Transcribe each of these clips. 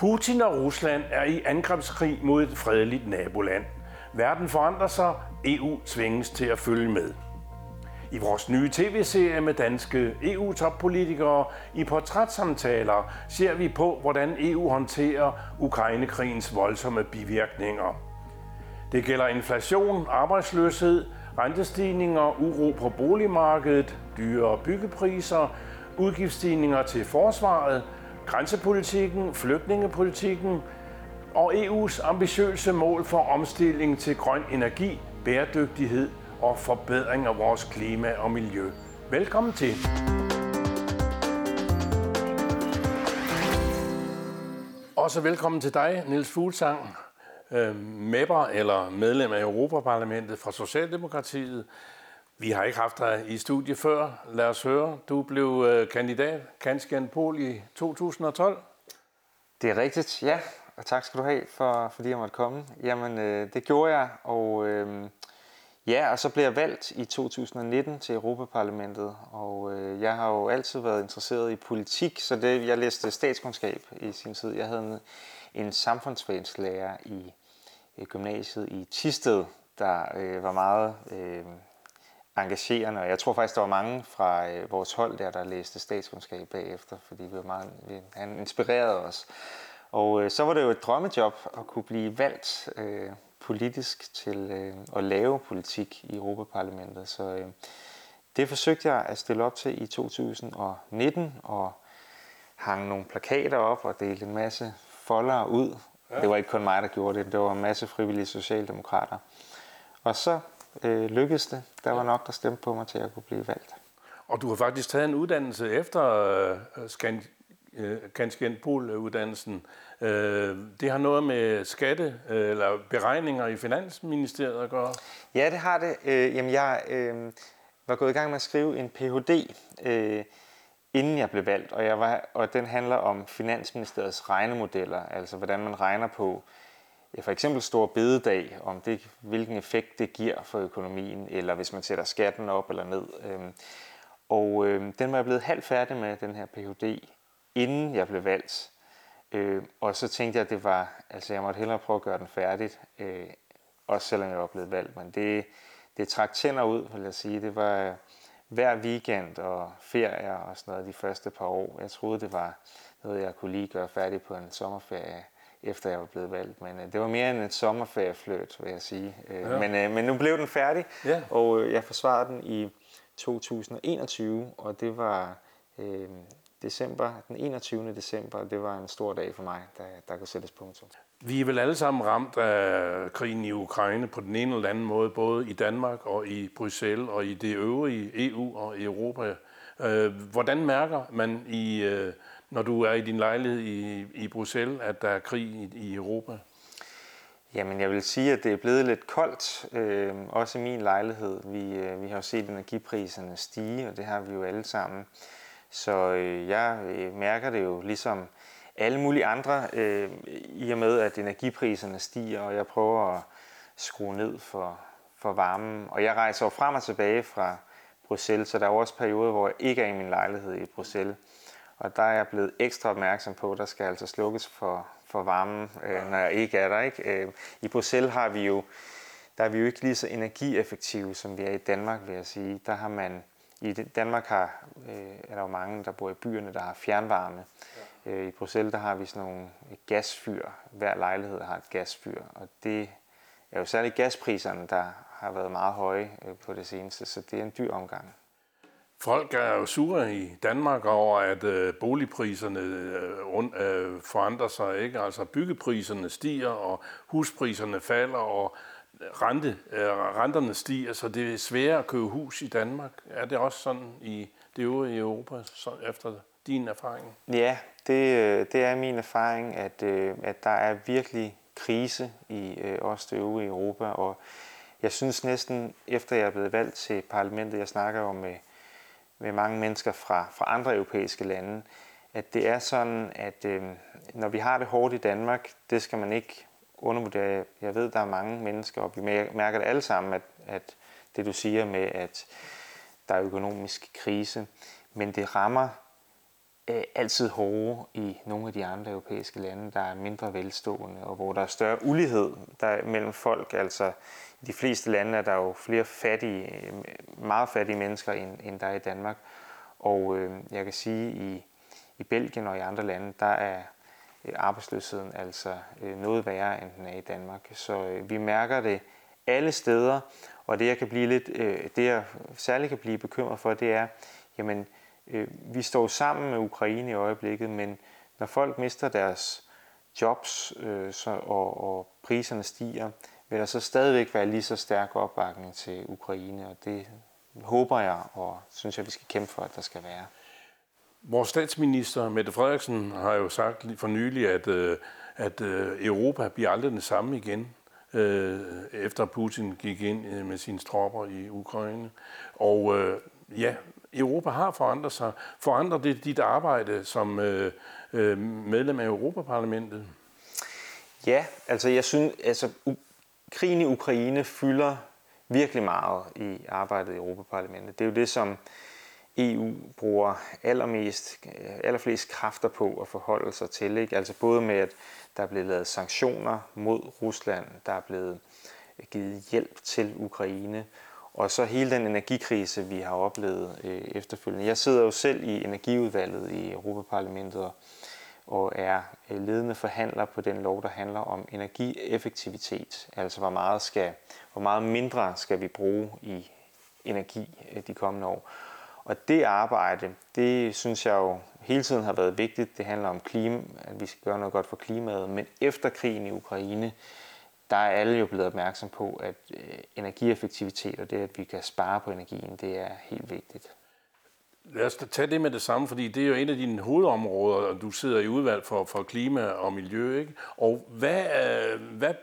Putin og Rusland er i angrebskrig mod et fredeligt naboland. Verden forandrer sig, EU tvinges til at følge med. I vores nye tv-serie med danske EU-toppolitikere i portrætsamtaler ser vi på, hvordan EU håndterer Ukrainekrigens voldsomme bivirkninger. Det gælder inflation, arbejdsløshed, rentestigninger, uro på boligmarkedet, dyre byggepriser, udgiftsstigninger til forsvaret, grænsepolitikken, flygtningepolitikken og EU's ambitiøse mål for omstilling til grøn energi, bæredygtighed og forbedring af vores klima og miljø. Velkommen til. Også velkommen til dig, Niels Fuglsang, øh, mepper eller medlem af Europaparlamentet fra Socialdemokratiet. Vi har ikke haft dig i studie før. Lad os høre. Du blev øh, kandidat, Kanskian Pol, i 2012. Det er rigtigt, ja. Og tak skal du have, for, fordi jeg måtte komme. Jamen, øh, det gjorde jeg, og øh, ja, og så blev jeg valgt i 2019 til Europaparlamentet. Og øh, jeg har jo altid været interesseret i politik, så det, jeg læste statskundskab i sin tid. Jeg havde en, en samfundsfagslærer i, i gymnasiet i Tisted, der øh, var meget... Øh, engagerende, og jeg tror faktisk, der var mange fra øh, vores hold der, der læste statskundskab bagefter, fordi vi var meget, vi, han inspirerede os. Og øh, så var det jo et drømmejob at kunne blive valgt øh, politisk til øh, at lave politik i Europaparlamentet. Så øh, det forsøgte jeg at stille op til i 2019, og hang nogle plakater op og delte en masse folder ud. Ja. Det var ikke kun mig, der gjorde det, det var en masse frivillige socialdemokrater. Og så øh, lykkedes det. Der var nok, der stemte på mig til at kunne blive valgt. Og du har faktisk taget en uddannelse efter øh, Skan øh, uddannelsen øh, Det har noget med skatte øh, eller beregninger i Finansministeriet at gøre? Ja, det har det. Øh, jamen, jeg øh, var gået i gang med at skrive en Ph.D., øh, inden jeg blev valgt, og, jeg var, og den handler om Finansministeriets regnemodeller, altså hvordan man regner på øh, ja, for eksempel stor bededag, om det, hvilken effekt det giver for økonomien, eller hvis man sætter skatten op eller ned. Øhm, og øh, den var jeg blevet halvt færdig med, den her Ph.D., inden jeg blev valgt. Øh, og så tænkte jeg, at det var, altså jeg måtte hellere prøve at gøre den færdig, øh, også selvom jeg var blevet valgt. Men det, det trak tænder ud, vil jeg sige. Det var øh, hver weekend og ferier og sådan noget de første par år. Jeg troede, det var noget, jeg kunne lige gøre færdig på en sommerferie efter jeg var blevet valgt. Men øh, det var mere end et sommerferiefløt, vil jeg sige. Øh, ja. men, øh, men nu blev den færdig, ja. og øh, jeg forsvarede den i 2021, og det var øh, december, den 21. december, og det var en stor dag for mig, der, der kunne sættes punktum. Vi er vel alle sammen ramt af krigen i Ukraine på den ene eller anden måde, både i Danmark og i Bruxelles og i det øvrige EU og i Europa. Øh, hvordan mærker man i når du er i din lejlighed i, i Bruxelles, at der er krig i, i Europa? Jamen, jeg vil sige, at det er blevet lidt koldt, øh, også i min lejlighed. Vi, øh, vi har jo set energipriserne stige, og det har vi jo alle sammen. Så øh, jeg øh, mærker det jo ligesom alle mulige andre, øh, i og med at energipriserne stiger, og jeg prøver at skrue ned for, for varmen. Og jeg rejser jo frem og tilbage fra Bruxelles, så der er også perioder, hvor jeg ikke er i min lejlighed i Bruxelles. Og der er jeg blevet ekstra opmærksom på, at der skal altså slukkes for, for varmen, øh, når jeg ikke er der. Ikke? Øh, I Bruxelles har vi jo, der er vi jo ikke lige så energieffektive, som vi er i Danmark, vil jeg sige. Der har man, I Danmark har, øh, er der jo mange, der bor i byerne, der har fjernvarme. Ja. Øh, I Bruxelles der har vi sådan nogle gasfyr. Hver lejlighed har et gasfyr, og det er jo særligt gaspriserne, der har været meget høje øh, på det seneste, så det er en dyr omgang. Folk er jo sure i Danmark over, at øh, boligpriserne øh, øh, forandrer sig. Ikke? Altså byggepriserne stiger, og huspriserne falder, og øh, rente, øh, renterne stiger, så det er sværere at købe hus i Danmark. Er det også sådan i det øvrige Europa, så efter din erfaring? Ja, det, øh, det er min erfaring, at, øh, at der er virkelig krise i øh, også det øvrige Europa, og jeg synes næsten, efter jeg er blevet valgt til parlamentet, jeg snakker jo med ved mange mennesker fra, fra andre europæiske lande, at det er sådan, at øh, når vi har det hårdt i Danmark, det skal man ikke undervurdere. Jeg ved, der er mange mennesker, og vi mærker det alle sammen, at, at det du siger med, at der er økonomisk krise, men det rammer øh, altid hårdere i nogle af de andre europæiske lande, der er mindre velstående, og hvor der er større ulighed der mellem folk. Altså i de fleste lande er der jo flere fattige, øh, meget fattige mennesker, end, end der er i Danmark. Og øh, jeg kan sige, i, i Belgien og i andre lande, der er øh, arbejdsløsheden altså øh, noget værre, end den er i Danmark. Så øh, vi mærker det alle steder, og det jeg kan blive lidt, øh, det jeg særligt kan blive bekymret for, det er, jamen, øh, vi står sammen med Ukraine i øjeblikket, men når folk mister deres jobs øh, så, og, og priserne stiger, vil der så stadigvæk være lige så stærk opbakning til Ukraine, og det håber jeg, og synes jeg, vi skal kæmpe for, at der skal være. Vores statsminister, Mette Frederiksen, har jo sagt for nylig, at, øh, at øh, Europa bliver aldrig det samme igen, øh, efter Putin gik ind med sine tropper i Ukraine. Og ja, Europa har forandret sig. Forandrer det dit arbejde som medlem af Europaparlamentet? Ja, altså jeg synes, altså krigen i Ukraine fylder virkelig meget i arbejdet i Europaparlamentet. Det er jo det, som EU bruger allermest, øh, allerflest kræfter på at forholde sig til. Ikke? Altså både med, at der er blevet lavet sanktioner mod Rusland, der er blevet øh, givet hjælp til Ukraine, og så hele den energikrise, vi har oplevet øh, efterfølgende. Jeg sidder jo selv i energiudvalget i Europaparlamentet og, og er øh, ledende forhandler på den lov, der handler om energieffektivitet. Altså hvor meget, skal, hvor meget mindre skal vi bruge i energi øh, de kommende år. Og det arbejde, det synes jeg jo hele tiden har været vigtigt. Det handler om klima, at vi skal gøre noget godt for klimaet. Men efter krigen i Ukraine, der er alle jo blevet opmærksom på, at øh, energieffektivitet og det, at vi kan spare på energien, det er helt vigtigt. Lad os tage det med det samme, fordi det er jo en af dine hovedområder, og du sidder i udvalg for, for klima og miljø. Ikke? Og hvad, øh, hvad,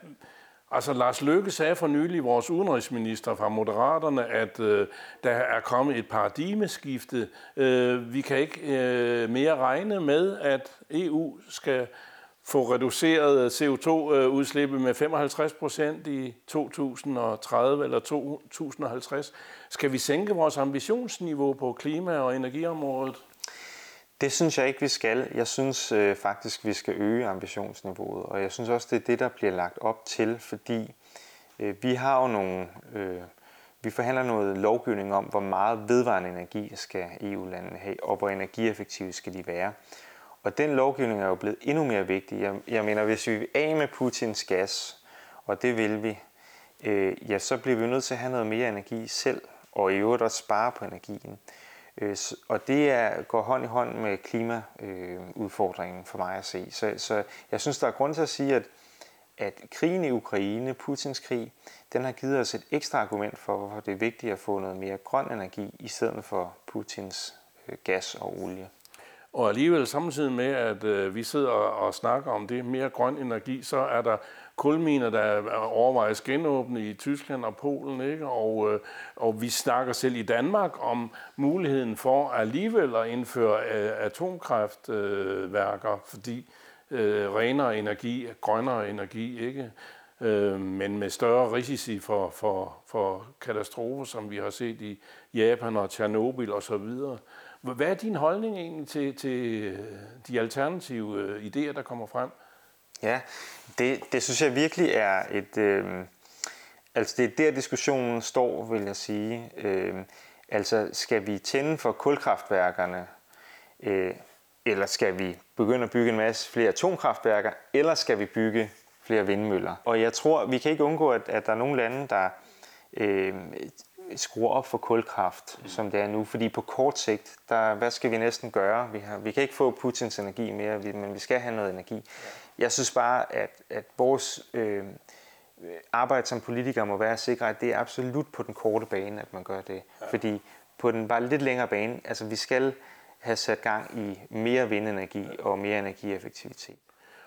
Altså Lars Løkke sagde for nylig, vores udenrigsminister fra Moderaterne, at øh, der er kommet et paradigmeskifte. Øh, vi kan ikke øh, mere regne med, at EU skal få reduceret øh, CO2-udslippet øh, med 55 procent i 2030 eller 2050. Skal vi sænke vores ambitionsniveau på klima- og energiområdet? Det synes jeg ikke, vi skal. Jeg synes øh, faktisk, vi skal øge ambitionsniveauet, og jeg synes også, det er det, der bliver lagt op til, fordi øh, vi har jo nogle... Øh, vi forhandler noget lovgivning om, hvor meget vedvarende energi skal EU-landene have, og hvor energieffektive skal de være. Og den lovgivning er jo blevet endnu mere vigtig. Jeg, jeg mener, hvis vi vil af med Putins gas, og det vil vi, øh, ja, så bliver vi nødt til at have noget mere energi selv, og i øvrigt også spare på energien. Øh, og det er, går hånd i hånd med klimaudfordringen for mig at se. Så, så jeg synes, der er grund til at sige, at, at krigen i Ukraine, Putins krig, den har givet os et ekstra argument for, hvorfor det er vigtigt at få noget mere grøn energi, i stedet for Putins øh, gas og olie. Og alligevel samtidig med, at øh, vi sidder og snakker om det mere grøn energi, så er der kulminer, der overvejes genåbne i Tyskland og Polen, ikke? Og, øh, og vi snakker selv i Danmark om muligheden for alligevel at indføre øh, atomkraftværker, øh, fordi øh, renere energi, grønnere energi, ikke? Øh, men med større risici for, for, for katastrofer, som vi har set i Japan og Tjernobyl osv. Hvad er din holdning egentlig til, til øh, de alternative øh, idéer, der kommer frem? Ja, det, det synes jeg virkelig er et... Øh, altså det er der diskussionen står, vil jeg sige. Øh, altså skal vi tænde for kulkraftværkerne, øh, eller skal vi begynde at bygge en masse flere atomkraftværker, eller skal vi bygge flere vindmøller? Og jeg tror, vi kan ikke undgå, at, at der er nogle lande, der øh, skruer op for kulkraft, mm. som det er nu. Fordi på kort sigt, der, hvad skal vi næsten gøre? Vi, har, vi kan ikke få Putins energi mere, men vi skal have noget energi. Jeg synes bare, at, at vores øh, arbejde som politikere må være at sikre, at det er absolut på den korte bane, at man gør det. Ja. Fordi på den bare lidt længere bane, altså vi skal have sat gang i mere vindenergi og mere energieffektivitet.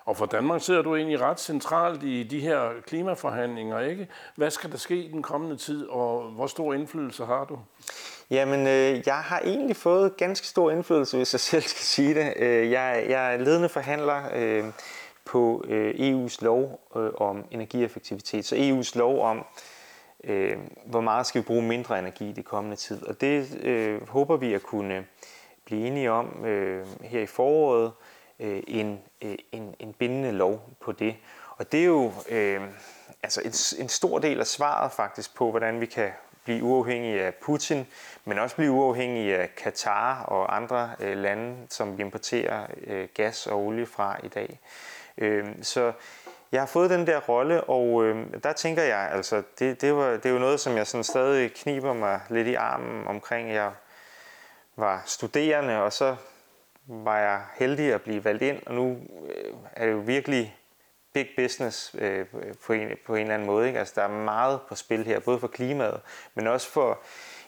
Og for Danmark sidder du egentlig ret centralt i de her klimaforhandlinger, ikke? Hvad skal der ske i den kommende tid, og hvor stor indflydelse har du? Jamen, øh, jeg har egentlig fået ganske stor indflydelse, hvis jeg selv skal sige det. Øh, jeg, jeg er ledende forhandler øh, på øh, EU's lov øh, om energieffektivitet. Så EU's lov om, øh, hvor meget skal vi bruge mindre energi i det kommende tid. Og det øh, håber vi at kunne blive enige om øh, her i foråret øh, Øh, en, øh, en, en bindende lov på det. Og det er jo øh, altså en, en stor del af svaret faktisk på, hvordan vi kan blive uafhængige af Putin, men også blive uafhængige af Katar og andre øh, lande, som vi importerer øh, gas og olie fra i dag. Øh, så jeg har fået den der rolle, og øh, der tænker jeg, altså, det, det, var, det er jo noget, som jeg sådan stadig kniber mig lidt i armen omkring. Jeg var studerende, og så var jeg heldig at blive valgt ind, og nu øh, er det jo virkelig big business øh, på, en, på en eller anden måde. Ikke? Altså, der er meget på spil her, både for klimaet, men også for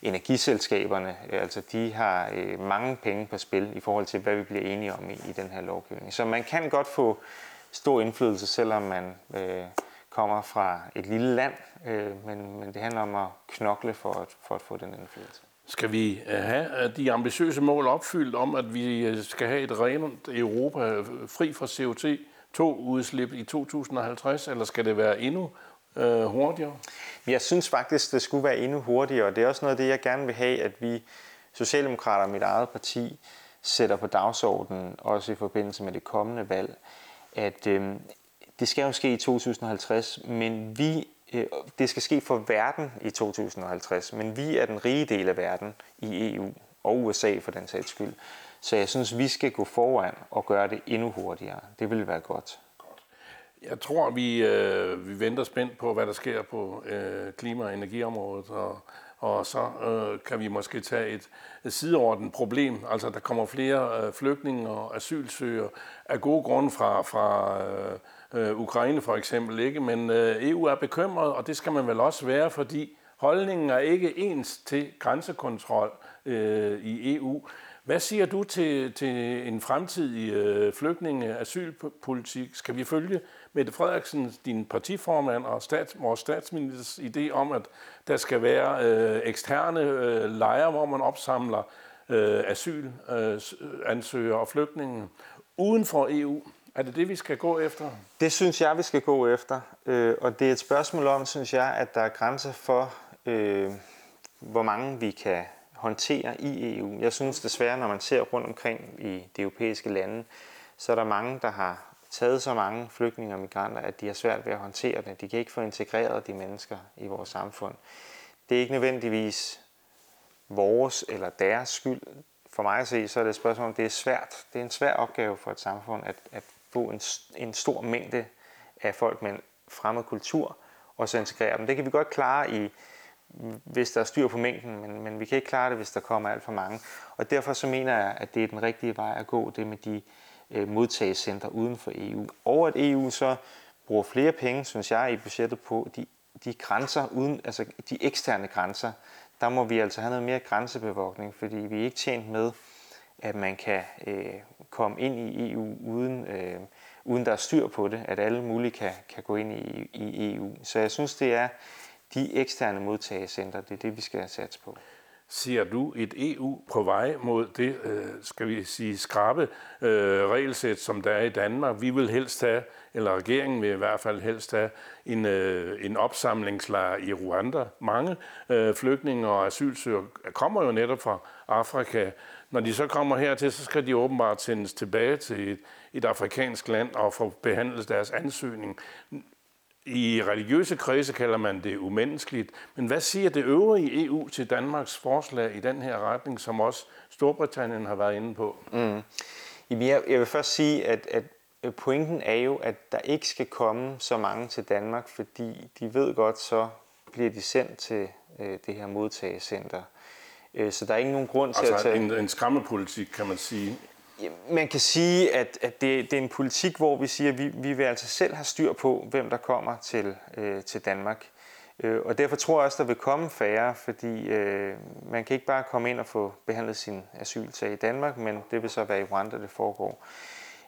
energiselskaberne. Øh, altså, de har øh, mange penge på spil i forhold til, hvad vi bliver enige om i, i den her lovgivning. Så man kan godt få stor indflydelse, selvom man øh, kommer fra et lille land, øh, men, men det handler om at knokle for at, for at få den indflydelse. Skal vi øh, have øh, de ambitiøse mål opfyldt om, at vi øh, skal have et rent Europa fri fra CO2-udslip i 2050, eller skal det være endnu øh, hurtigere? Jeg synes faktisk, det skulle være endnu hurtigere, og det er også noget af det, jeg gerne vil have, at vi Socialdemokrater, mit eget parti, sætter på dagsordenen, også i forbindelse med det kommende valg, at øh, det skal jo ske i 2050, men vi Øh, det skal ske for verden i 2050, men vi er den rige del af verden i EU og USA for den sags skyld. Så jeg synes, vi skal gå foran og gøre det endnu hurtigere. Det vil være godt. Jeg tror, vi, øh, vi venter spændt på, hvad der sker på øh, klima- og energiområdet, og, og så øh, kan vi måske tage et, et sideordnet problem. Altså, der kommer flere øh, flygtninge og asylsøgere af gode grunde fra, fra øh, øh, Ukraine for eksempel, ikke? Men øh, EU er bekymret, og det skal man vel også være, fordi holdningen er ikke ens til grænsekontrol øh, i EU. Hvad siger du til, til en fremtidig øh, flygtninge- asylpolitik? Skal vi følge Mette Frederiksen, din partiformand og stats, vores statsministers idé om, at der skal være øh, eksterne øh, lejre, hvor man opsamler øh, asylansøgere øh, og flygtninge uden for EU? Er det det, vi skal gå efter? Det synes jeg, vi skal gå efter. Øh, og det er et spørgsmål om, synes jeg, at der er grænser for, øh, hvor mange vi kan håndtere i EU. Jeg synes desværre, når man ser rundt omkring i de europæiske lande, så er der mange, der har taget så mange flygtninge og migranter, at de har svært ved at håndtere det. De kan ikke få integreret de mennesker i vores samfund. Det er ikke nødvendigvis vores eller deres skyld. For mig at se, så er det et spørgsmål om, det er svært. Det er en svær opgave for et samfund at, at få en, en stor mængde af folk med en fremmed kultur, og så integrere dem. Det kan vi godt klare i, hvis der er styr på mængden, men, men vi kan ikke klare det, hvis der kommer alt for mange. Og derfor så mener jeg, at det er den rigtige vej at gå, det med de øh, modtagelsescentre uden for EU. Og at EU så bruger flere penge, synes jeg, i budgettet på de, de grænser, uden, altså de eksterne grænser. Der må vi altså have noget mere grænsebevogtning, fordi vi er ikke tjent med, at man kan øh, komme ind i EU uden, øh, uden der er styr på det, at alle mulige kan, kan gå ind i, i EU. Så jeg synes, det er de eksterne modtagecenter, det er det, vi skal satse på. Ser du et EU på vej mod det, øh, skal vi sige, skrabe øh, regelsæt, som der er i Danmark? Vi vil helst have, eller regeringen vil i hvert fald helst have, en, øh, en opsamlingslejr i Rwanda. Mange øh, flygtninge og asylsøgere kommer jo netop fra Afrika. Når de så kommer hertil, så skal de åbenbart sendes tilbage til et, et afrikansk land og få behandlet deres ansøgning. I religiøse kredse kalder man det umenneskeligt. Men hvad siger det øvrige EU til Danmarks forslag i den her retning, som også Storbritannien har været inde på? Mm. Jeg, jeg vil først sige, at, at pointen er jo, at der ikke skal komme så mange til Danmark, fordi de ved godt, så bliver de sendt til øh, det her modtagecenter. Øh, så der er ikke nogen grund til altså at tage... en, en skræmmepolitik, kan man sige. Man kan sige, at, at det, det er en politik, hvor vi siger, at vi, vi vil altså selv have styr på, hvem der kommer til, øh, til Danmark. Øh, og derfor tror jeg også, der vil komme færre, fordi øh, man kan ikke bare komme ind og få behandlet sin asylsag i Danmark, men det vil så være i Rwanda, det foregår.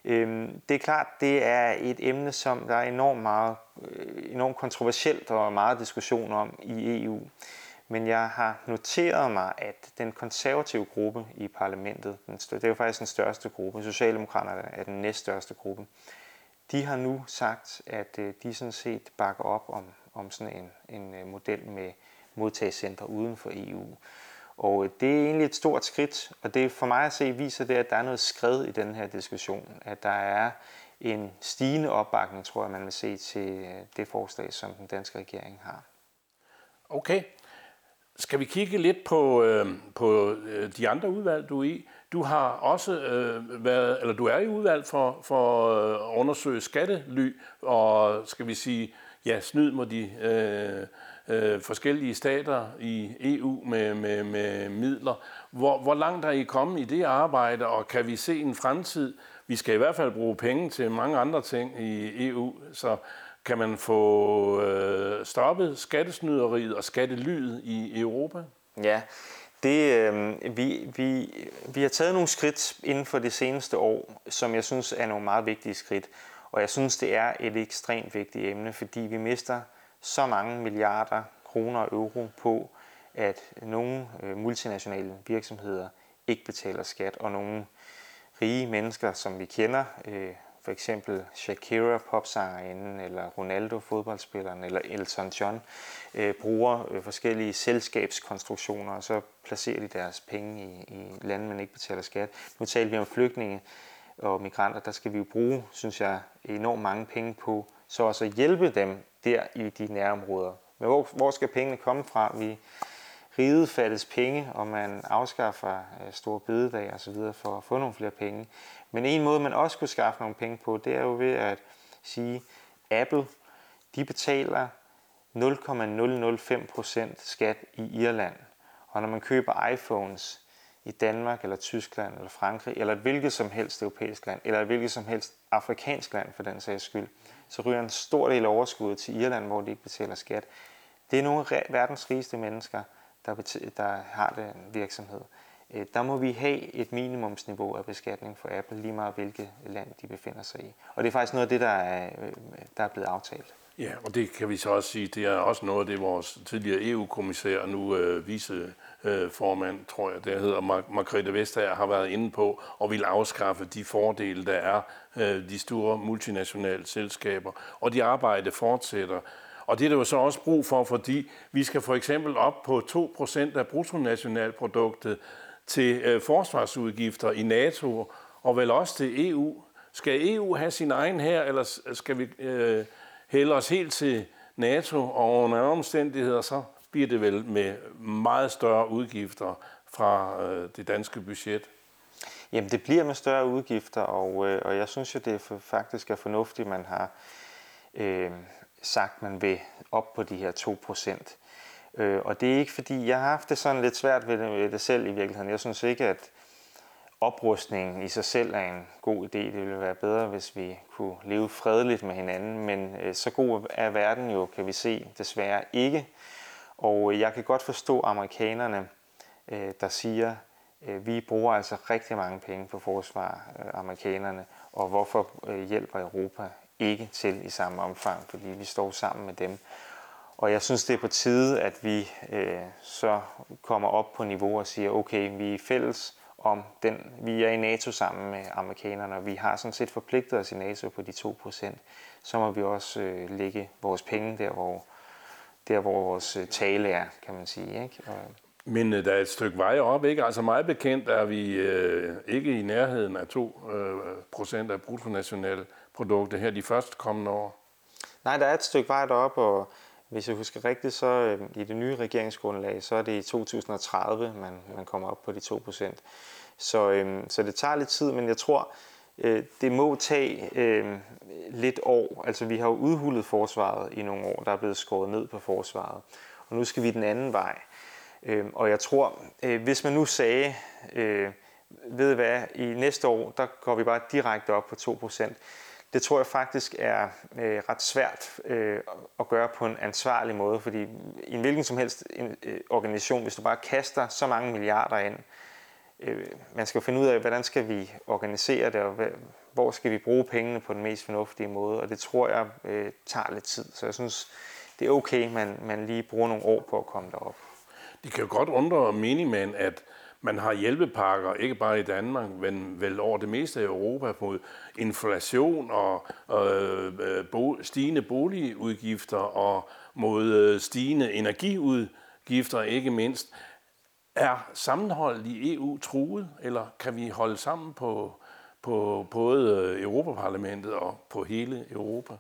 Øh, det er klart, det er et emne, som der er enormt, meget, øh, enormt kontroversielt og meget diskussion om i EU. Men jeg har noteret mig, at den konservative gruppe i parlamentet, den det er jo faktisk den største gruppe, Socialdemokraterne er den næststørste gruppe, de har nu sagt, at øh, de sådan set bakker op om, om sådan en, en øh, model med modtagscentre uden for EU. Og øh, det er egentlig et stort skridt, og det for mig at se viser det, at der er noget skred i den her diskussion. At der er en stigende opbakning, tror jeg, man vil se til det forslag, som den danske regering har. Okay. Skal vi kigge lidt på, øh, på øh, de andre udvalg, du er i? Du har også øh, været, eller du er i udvalg for, for øh, at undersøge skattely og, skal vi sige, ja, snyd mod de øh, øh, forskellige stater i EU med, med, med midler. Hvor, hvor langt er I kommet i det arbejde, og kan vi se en fremtid? Vi skal i hvert fald bruge penge til mange andre ting i EU, så kan man få øh, stoppet skattesnyderiet og skattelyet i Europa? Ja, det, øh, vi, vi, vi har taget nogle skridt inden for det seneste år, som jeg synes er nogle meget vigtige skridt. Og jeg synes, det er et ekstremt vigtigt emne, fordi vi mister så mange milliarder kroner og euro på, at nogle øh, multinationale virksomheder ikke betaler skat, og nogle rige mennesker, som vi kender, øh, for eksempel Shakira, popsangerinden, eller Ronaldo, fodboldspilleren, eller Elton John, øh, bruger øh, forskellige selskabskonstruktioner, og så placerer de deres penge i, i lande, man ikke betaler skat. Nu taler vi om flygtninge og migranter, der skal vi jo bruge, synes jeg, enormt mange penge på, så også at hjælpe dem der i de nærområder. Men hvor, hvor skal pengene komme fra? Vi riget fattes penge, og man afskaffer øh, store bededag og så videre for at få nogle flere penge. Men en måde, man også kunne skaffe nogle penge på, det er jo ved at sige, Apple, de betaler 0,005% skat i Irland. Og når man køber iPhones i Danmark eller Tyskland eller Frankrig, eller et hvilket som helst europæisk land, eller et hvilket som helst afrikansk land for den sags skyld, så ryger en stor del af overskuddet til Irland, hvor de ikke betaler skat. Det er nogle af verdens rigeste mennesker, der, der har den virksomhed. Øh, der må vi have et minimumsniveau af beskatning for Apple, lige meget hvilket land de befinder sig i. Og det er faktisk noget af det, der er, øh, der er blevet aftalt. Ja, og det kan vi så også sige, det er også noget af det, vores tidligere EU-kommissær, og nu øh, viceformand, øh, tror jeg, der hedder Mar- Margrethe Vestager, har været inde på og vil afskaffe de fordele, der er øh, de store multinationale selskaber. Og de arbejde fortsætter. Og det er der jo så også brug for, fordi vi skal for eksempel op på 2% af bruttonationalproduktet til øh, forsvarsudgifter i NATO, og vel også til EU. Skal EU have sin egen her, eller skal vi øh, hælde os helt til NATO, og under omstændigheder, så bliver det vel med meget større udgifter fra øh, det danske budget? Jamen, det bliver med større udgifter, og, øh, og jeg synes jo, det er for, faktisk er fornuftigt, man har øh, sagt, man vil op på de her 2%. Øh, og det er ikke fordi, jeg har haft det sådan lidt svært ved det, ved det selv i virkeligheden. Jeg synes ikke, at oprustningen i sig selv er en god idé. Det ville være bedre, hvis vi kunne leve fredeligt med hinanden, men øh, så god er verden jo, kan vi se, desværre ikke. Og øh, jeg kan godt forstå amerikanerne, øh, der siger, øh, vi bruger altså rigtig mange penge på forsvar, øh, amerikanerne, og hvorfor øh, hjælper Europa ikke til i samme omfang, fordi vi står sammen med dem. Og jeg synes, det er på tide, at vi øh, så kommer op på niveau og siger, okay, vi er fælles om den. Vi er i NATO sammen med amerikanerne, og vi har sådan set forpligtet os i NATO på de 2%. Så må vi også øh, lægge vores penge der, hvor, der, hvor vores øh, tale er, kan man sige. Ikke? Og, men øh, der er et stykke vej op, ikke? Altså meget bekendt er vi øh, ikke i nærheden af 2% øh, procent af produkter her de første kommende år. Nej, der er et stykke vej deroppe, og hvis jeg husker rigtigt, så øh, i det nye regeringsgrundlag, så er det i 2030, man, man kommer op på de 2 procent. Så, øh, så det tager lidt tid, men jeg tror, øh, det må tage øh, lidt år. Altså vi har jo udhullet forsvaret i nogle år, der er blevet skåret ned på forsvaret. Og nu skal vi den anden vej. Øh, og jeg tror, øh, hvis man nu sagde, øh, ved hvad, i næste år, der går vi bare direkte op på 2 procent det tror jeg faktisk er øh, ret svært øh, at gøre på en ansvarlig måde, fordi i en hvilken som helst en, øh, organisation, hvis du bare kaster så mange milliarder ind, øh, man skal finde ud af, hvordan skal vi organisere det, og hvad, hvor skal vi bruge pengene på den mest fornuftige måde, og det tror jeg øh, tager lidt tid. Så jeg synes, det er okay, man, man lige bruger nogle år på at komme derop. Det kan jo godt undre minimand, at man har hjælpepakker, ikke bare i Danmark, men vel over det meste af Europa, mod inflation og øh, bo, stigende boligudgifter og mod øh, stigende energiudgifter, ikke mindst. Er sammenholdet i EU truet, eller kan vi holde sammen på, på både Europaparlamentet og på hele Europa?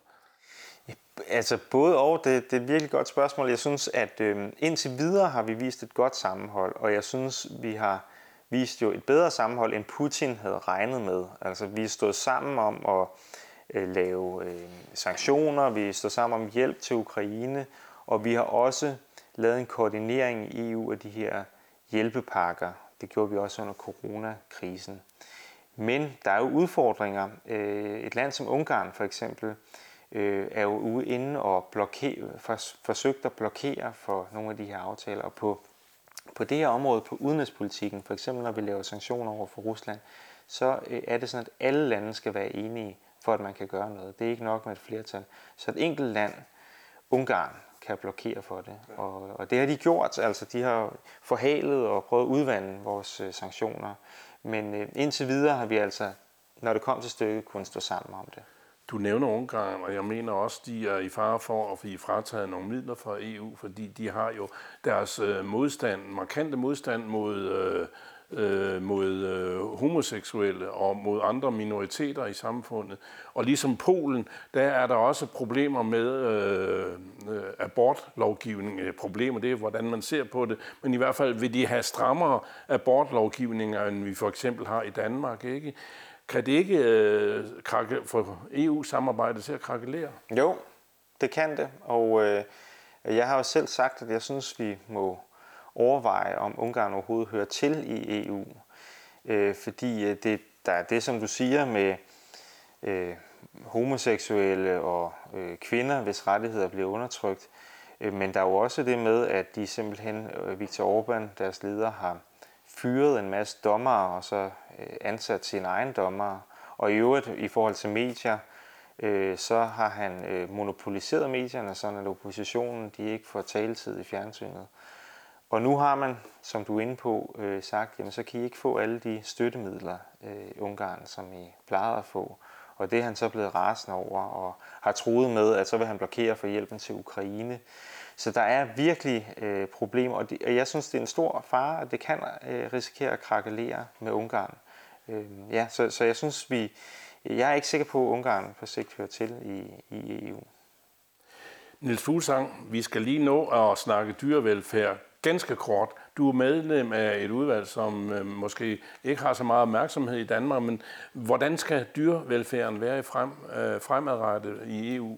Altså både og, det, det er et virkelig godt spørgsmål. Jeg synes, at øh, indtil videre har vi vist et godt sammenhold, og jeg synes, vi har vist jo et bedre sammenhold, end Putin havde regnet med. Altså vi stod sammen om at øh, lave øh, sanktioner, vi stod sammen om hjælp til Ukraine, og vi har også lavet en koordinering i EU af de her hjælpepakker. Det gjorde vi også under coronakrisen. Men der er jo udfordringer. Øh, et land som Ungarn for eksempel øh, er jo ude inde og blokere, for, forsøgt at blokere for nogle af de her aftaler. Og på, på det her område, på udenrigspolitikken, for eksempel når vi laver sanktioner over for Rusland, så øh, er det sådan, at alle lande skal være enige for, at man kan gøre noget. Det er ikke nok med et flertal. Så et enkelt land, Ungarn, kan blokere for det. Og, og det har de gjort. Altså, de har forhalet og prøvet at udvande vores øh, sanktioner. Men øh, indtil videre har vi altså, når det kom til stykket, kunnet stå sammen om det. Du nævner Ungarn, og jeg mener også, de er i fare for at blive frataget nogle midler fra EU, fordi de har jo deres øh, modstand, markante modstand mod, øh, øh, mod øh, homoseksuelle og mod andre minoriteter i samfundet. Og ligesom Polen, der er der også problemer med øh, øh abortlovgivning. Problemer det er, hvordan man ser på det. Men i hvert fald vil de have strammere abortlovgivninger, end vi for eksempel har i Danmark. Ikke? Kan det ikke øh, krakke, få EU-samarbejdet til at krakelere? Jo, det kan det. Og øh, jeg har jo selv sagt, at jeg synes, vi må overveje, om Ungarn overhovedet hører til i EU. Øh, fordi øh, det, der er det, som du siger med øh, homoseksuelle og øh, kvinder, hvis rettigheder bliver undertrykt. Øh, men der er jo også det med, at de simpelthen, øh, Viktor Orbán, deres leder, har fyret en masse dommere og så øh, ansat sine egne dommere. Og i øvrigt i forhold til medier, øh, så har han øh, monopoliseret medierne, sådan at oppositionen de ikke får taletid i fjernsynet. Og nu har man, som du er inde på, øh, sagt, jamen så kan I ikke få alle de støttemidler øh, i Ungarn, som I plejede at få. Og det er han så blevet rasende over, og har troet med, at så vil han blokere for hjælpen til Ukraine. Så der er virkelig øh, problemer, og, det, og jeg synes, det er en stor fare, at det kan øh, risikere at krakelere med Ungarn. Øh, ja, så, så jeg synes, vi, jeg er ikke sikker på, at Ungarn på sigt hører til i, i EU. Niels Fuglsang, vi skal lige nå at snakke dyrevelfærd ganske kort. Du er medlem af et udvalg, som øh, måske ikke har så meget opmærksomhed i Danmark, men hvordan skal dyrevelfærden være i frem, øh, fremadrettet i EU?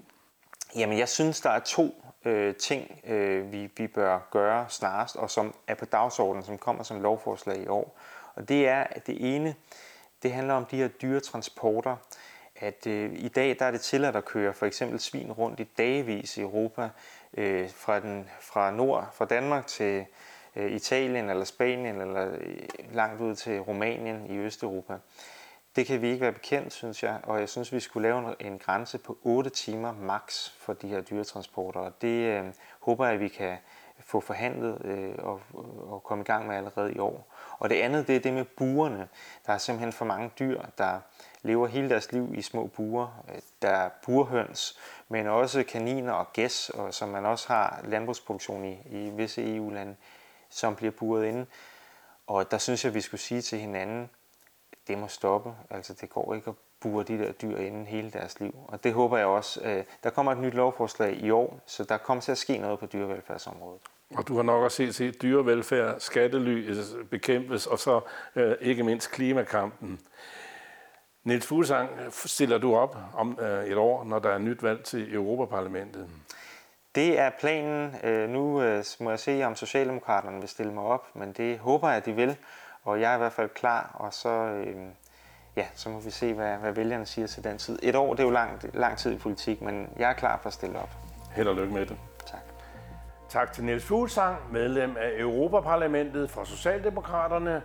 Jamen, jeg synes, der er to øh, ting, øh, vi, vi bør gøre snarest, og som er på dagsordenen, som kommer som lovforslag i år. Og det er, at det ene, det handler om de her dyretransporter. At øh, i dag der er det tilladt at køre for eksempel svin rundt i dagvis i Europa, øh, fra, den, fra nord, fra Danmark til øh, Italien eller Spanien, eller øh, langt ud til Rumænien i Østeuropa. Det kan vi ikke være bekendt, synes jeg, og jeg synes, vi skulle lave en grænse på 8 timer max for de her dyretransporter, og det øh, håber jeg, at vi kan få forhandlet øh, og, og komme i gang med allerede i år. Og det andet, det er det med buerne. Der er simpelthen for mange dyr, der lever hele deres liv i små buer. Øh, der er burhøns, men også kaniner og gæs, og som man også har landbrugsproduktion i, i visse EU-lande, som bliver buret inde. Og der synes jeg, vi skulle sige til hinanden, det må stoppe. Altså det går ikke at bure de der dyr inden hele deres liv. Og det håber jeg også. Øh, der kommer et nyt lovforslag i år, så der kommer til at ske noget på dyrevelfærdsområdet. Og du har nok også set, set dyrevelfærd, skattely bekæmpes, og så øh, ikke mindst klimakampen. Niels Fuglsang, stiller du op om øh, et år, når der er nyt valg til Europaparlamentet? Det er planen. Øh, nu øh, må jeg se, om Socialdemokraterne vil stille mig op, men det håber jeg, de vil. Og jeg er i hvert fald klar, og så, øh, ja, så må vi se, hvad, hvad vælgerne siger til den tid. Et år, det er jo lang, lang tid i politik, men jeg er klar for at stille op. Held og lykke med det. Tak. Tak til Niels Fuglsang, medlem af Europaparlamentet for Socialdemokraterne.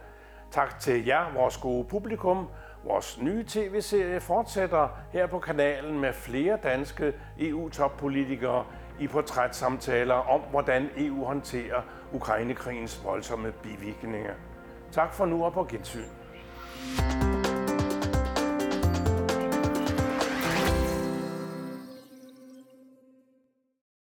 Tak til jer, vores gode publikum. Vores nye tv-serie fortsætter her på kanalen med flere danske EU-toppolitikere i portrætsamtaler om, hvordan EU håndterer Ukrainekrigens voldsomme bivirkninger. Tak for nu og på gensyn.